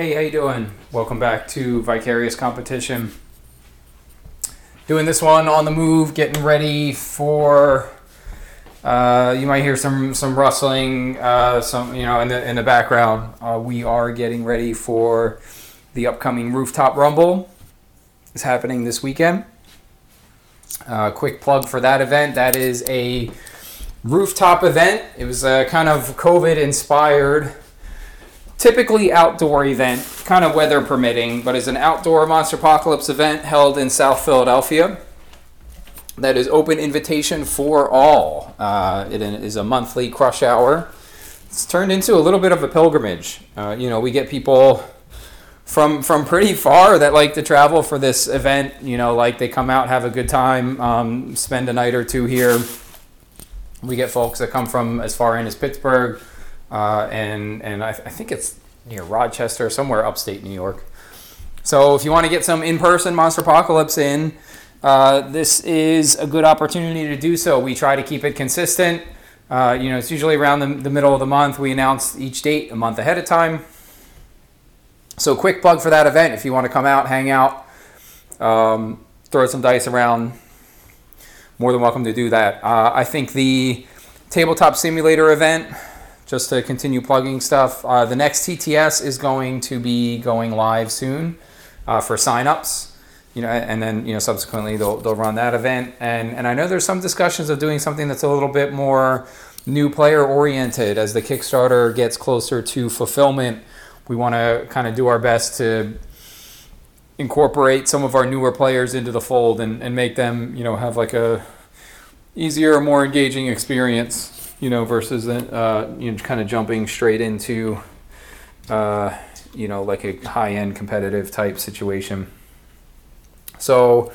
Hey, how you doing? Welcome back to Vicarious Competition. Doing this one on the move, getting ready for. Uh, you might hear some some rustling, uh, some you know in the in the background. Uh, we are getting ready for the upcoming rooftop rumble. It's happening this weekend. Uh, quick plug for that event. That is a rooftop event. It was a kind of COVID inspired typically outdoor event, kind of weather permitting, but is an outdoor Monsterpocalypse event held in South Philadelphia. That is open invitation for all. Uh, it is a monthly crush hour. It's turned into a little bit of a pilgrimage. Uh, you know, we get people from from pretty far that like to travel for this event. You know, like they come out, have a good time, um, spend a night or two here. We get folks that come from as far in as Pittsburgh, uh, and and I, th- I, think it's near Rochester, somewhere upstate New York. So if you want to get some in-person Monsterpocalypse in, uh, this is a good opportunity to do so. We try to keep it consistent. Uh, you know, it's usually around the, the middle of the month. We announce each date a month ahead of time. So quick plug for that event if you want to come out, hang out, um, throw some dice around. More than welcome to do that. Uh, I think the tabletop simulator event just to continue plugging stuff. Uh, the next TTS is going to be going live soon uh, for signups, you know, and then you know subsequently they'll they'll run that event. And and I know there's some discussions of doing something that's a little bit more new player oriented as the Kickstarter gets closer to fulfillment. We want to kind of do our best to incorporate some of our newer players into the fold and, and make them you know have like a easier more engaging experience you know, versus uh, you know, kind of jumping straight into, uh, you know, like a high end competitive type situation. So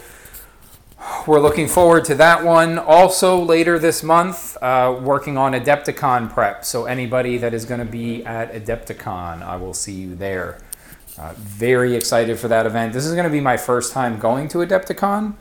we're looking forward to that one. Also, later this month, uh, working on Adepticon prep. So, anybody that is going to be at Adepticon, I will see you there. Uh, very excited for that event. This is going to be my first time going to Adepticon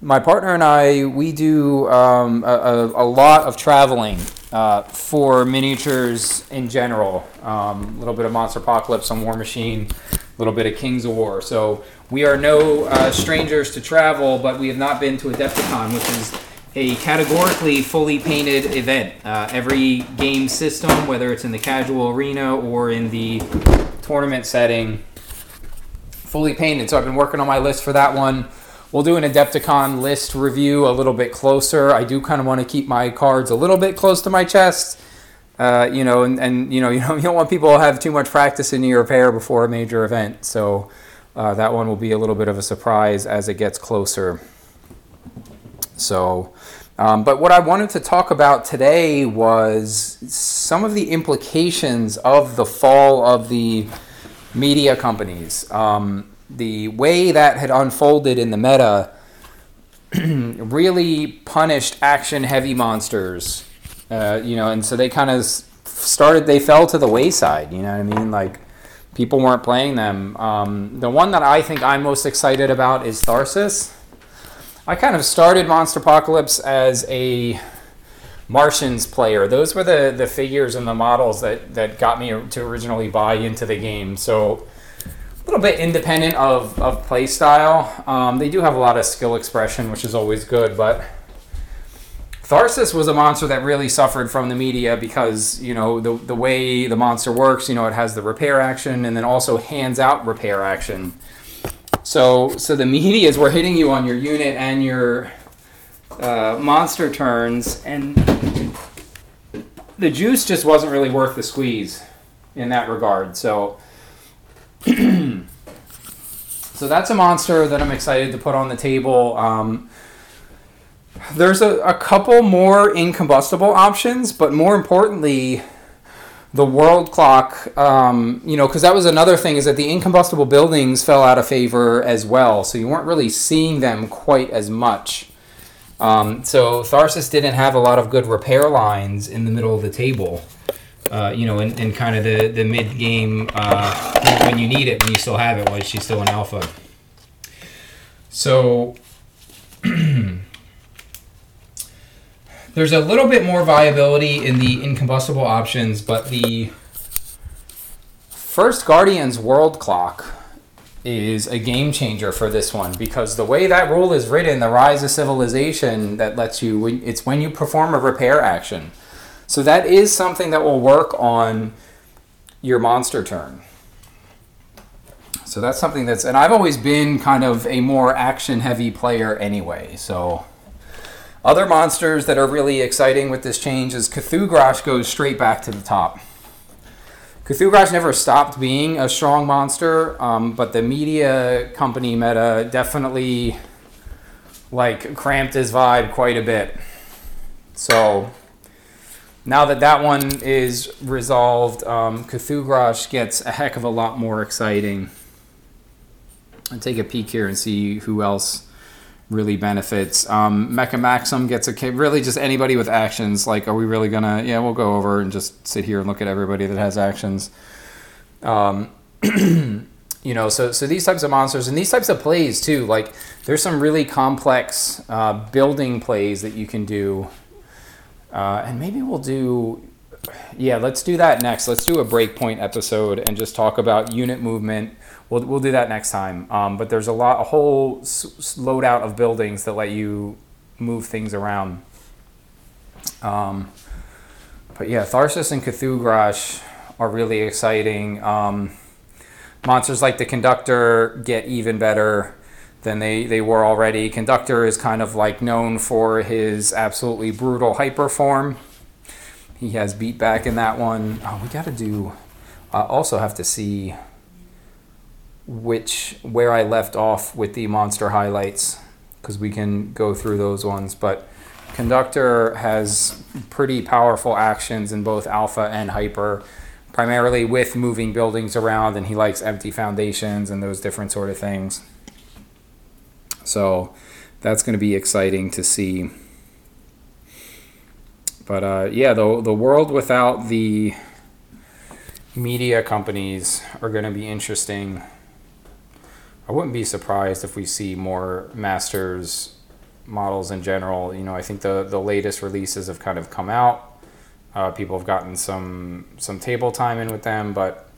my partner and I, we do um, a, a, lot of traveling uh, for miniatures in general. A um, little bit of Monsterpocalypse on Warmachine, a little bit of Kings of War. So we are no uh, strangers to travel, but we have not been to Adepticon, which is a categorically fully painted event. Uh, every game system, whether it's in the casual arena or in the tournament setting, fully painted. So I've been working on my list for that one. We'll do an Adepticon list review a little bit closer. I do kind of want to keep my cards a little bit close to my chest. Uh, you know, and, and you know, you know, you don't want people to have too much practice in your repair before a major event. So uh, that one will be a little bit of a surprise as it gets closer. So, um, but what I wanted to talk about today was some of the implications of the fall of the media companies. Um, the way that had unfolded in the meta really punished action heavy monsters. Uh, you know, and so they kind of started, they fell to the wayside. You know what I mean? Like, people weren't playing them. Um, the one that I think I'm most excited about is Tharsis. I kind of started Monsterpocalypse as a Martians player. Those were the, the figures and the models that, that got me to originally buy into the game. So little bit independent of, of play style. Um, they do have a lot of skill expression, which is always good, but Tharsis was a monster that really suffered from the media because, you know, the, the way the monster works, you know, it has the repair action and then also hands out repair action. So, so the medias were hitting you on your unit and your uh, monster turns, and the juice just wasn't really worth the squeeze in that regard. So, so that's a monster that I'm excited to put on the table. Um, there's a, a couple more incombustible options, but more importantly, the world clock, um, you know, because that was another thing is that the incombustible buildings fell out of favor as well. So you weren't really seeing them quite as much. Um, so Tharsis didn't have a lot of good repair lines in the middle of the table uh, you know, in, in kind of the, the mid game uh, when you need it, when you still have it, while she's still in alpha. So there's a little bit more viability in the incombustible options, but the First Guardians World Clock is a game changer for this one because the way that rule is written, the Rise of Civilization, that lets you, it's when you perform a repair action. So that is something that will work on your monster turn. So that's something that's, and I've always been kind of a more action heavy player anyway. So other monsters that are really exciting with this change is Cthulhu goes straight back to the top. Cthulhu never stopped being a strong monster, um, but the media company meta definitely like cramped his vibe quite a bit. So now that that one is resolved, um, Cthulhu gets a heck of a lot more exciting. I'll take a peek here and see who else really benefits. Um, Mecha Maxim gets a really just anybody with actions. Like, are we really gonna? Yeah, we'll go over and just sit here and look at everybody that has actions. Um, you know, so so these types of monsters and these types of plays too. Like, there's some really complex uh, building plays that you can do, uh, and maybe we'll do. Yeah, let's do that next. Let's do a breakpoint episode and just talk about unit movement we'll, we'll do that next time. Um, but there's a lot, a whole s- loadout of buildings that let you move things around. Um, but yeah, Tharsis and Cthulhu are really exciting. Um, monsters like the Conductor get even better than they, they were already. Conductor is kind of like known for his absolutely brutal hyper form. He has beat back in that one. Oh, we got to do. I also have to see which where I left off with the monster highlights because we can go through those ones. But Conductor has pretty powerful actions in both alpha and hyper, primarily with moving buildings around, and he likes empty foundations and those different sort of things. So that's going to be exciting to see. But uh, yeah, the the world without the media companies are going to be interesting I wouldn't be surprised if we see more Masters models in general. You know, I think the the latest releases have kind of come out. Uh, people have gotten some some table time in with them, but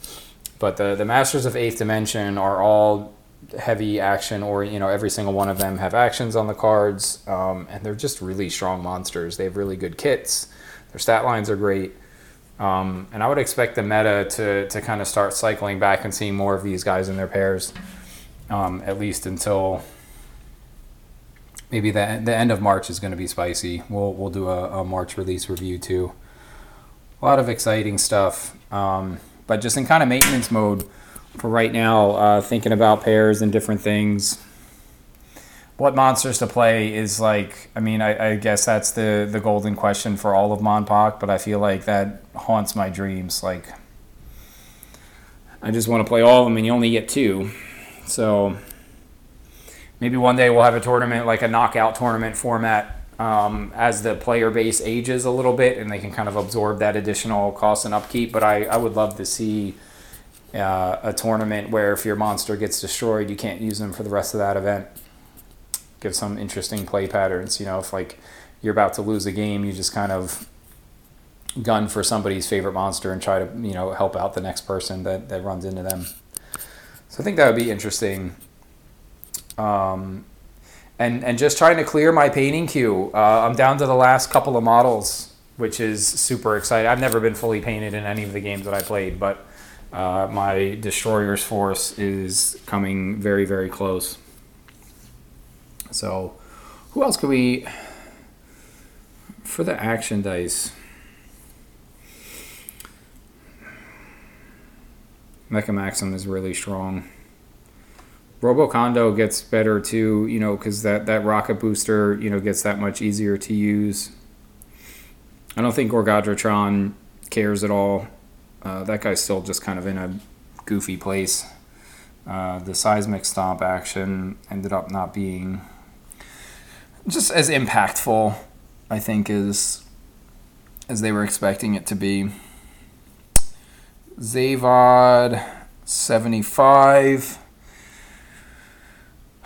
but the the Masters of Eighth Dimension are all heavy action, or you know, every single one of them have actions on the cards, um, and they're just really strong monsters. They have really good kits. Their stat lines are great. Um, and I would expect the meta to, to kind of start cycling back and seeing more of these guys in their pairs um, at least until maybe the the end of March is going to be spicy. We'll we'll do a, a, March release review too. A lot of exciting stuff, um, but just in kind of maintenance mode for right now. Uh, thinking about pairs and different things. What monsters to play is like. I mean, I, I guess that's the the golden question for all of Monpok, but I feel like that haunts my dreams. Like, I just want to play all of them, and you only get two. So maybe one day we'll have a tournament like a knockout tournament format um, as the player base ages a little bit and they can kind of absorb that additional cost and upkeep. But I, I would love to see uh, a tournament where if your monster gets destroyed, you can't use them for the rest of that event. Give some interesting play patterns. You know, if like you're about to lose a game, you just kind of gun for somebody's favorite monster and try to you know help out the next person that, that runs into them. So I think that would be interesting. Um, and and just trying to clear my painting queue. Uh, I'm down to the last couple of models, which is super exciting. I've never been fully painted in any of the games that I played, but uh, my Destroyer's Force is coming very very close. So, who else could we for the action dice? Mecha Maxim is really strong. Robocondo gets better too, you know, because that, that rocket booster, you know, gets that much easier to use. I don't think Gorgadratron cares at all. Uh, that guy's still just kind of in a goofy place. Uh, the seismic stomp action ended up not being just as impactful, I think, as as they were expecting it to be. Zavod 75.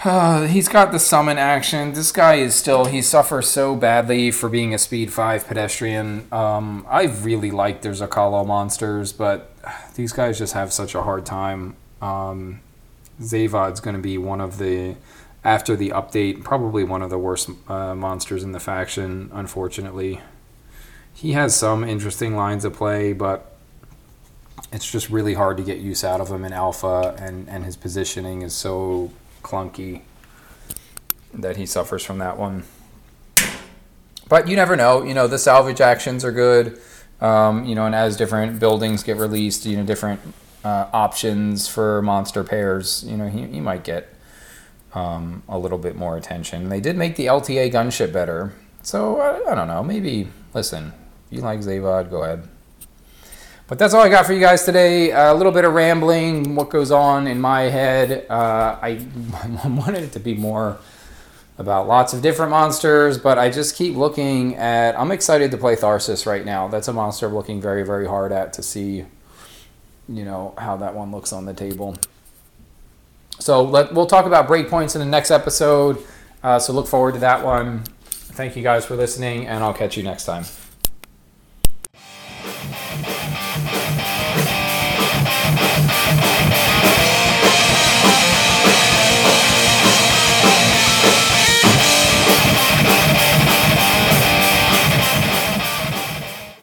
Uh, he's got the summon action. This guy is still, he suffers so badly for being a speed 5 pedestrian. Um, I really like their Zocalo monsters, but these guys just have such a hard time. Um, Zavod's going to be one of the, after the update, probably one of the worst uh, monsters in the faction, unfortunately. He has some interesting lines of play, but it's just really hard to get use out of him in alpha, and, and his positioning is so clunky that he suffers from that one. But you never know. You know, the salvage actions are good. Um, you know, and as different buildings get released, you know, different uh, options for monster pairs, you know, he, he might get um, a little bit more attention. They did make the LTA gunship better. So, I, I don't know. Maybe, listen, if you like Zavod, go ahead. But that's all I got for you guys today. a little bit of rambling, what goes on in my head. Uh, I, I wanted it to be more about lots of different monsters, but I just keep looking at. I'm excited to play Tharsis right now. That's a monster I'm looking very, very hard at to see, you know, how that one looks on the table. So let, we'll talk about breakpoints in the next episode. Uh, so look forward to that one. Thank you guys for listening, and I'll catch you next time.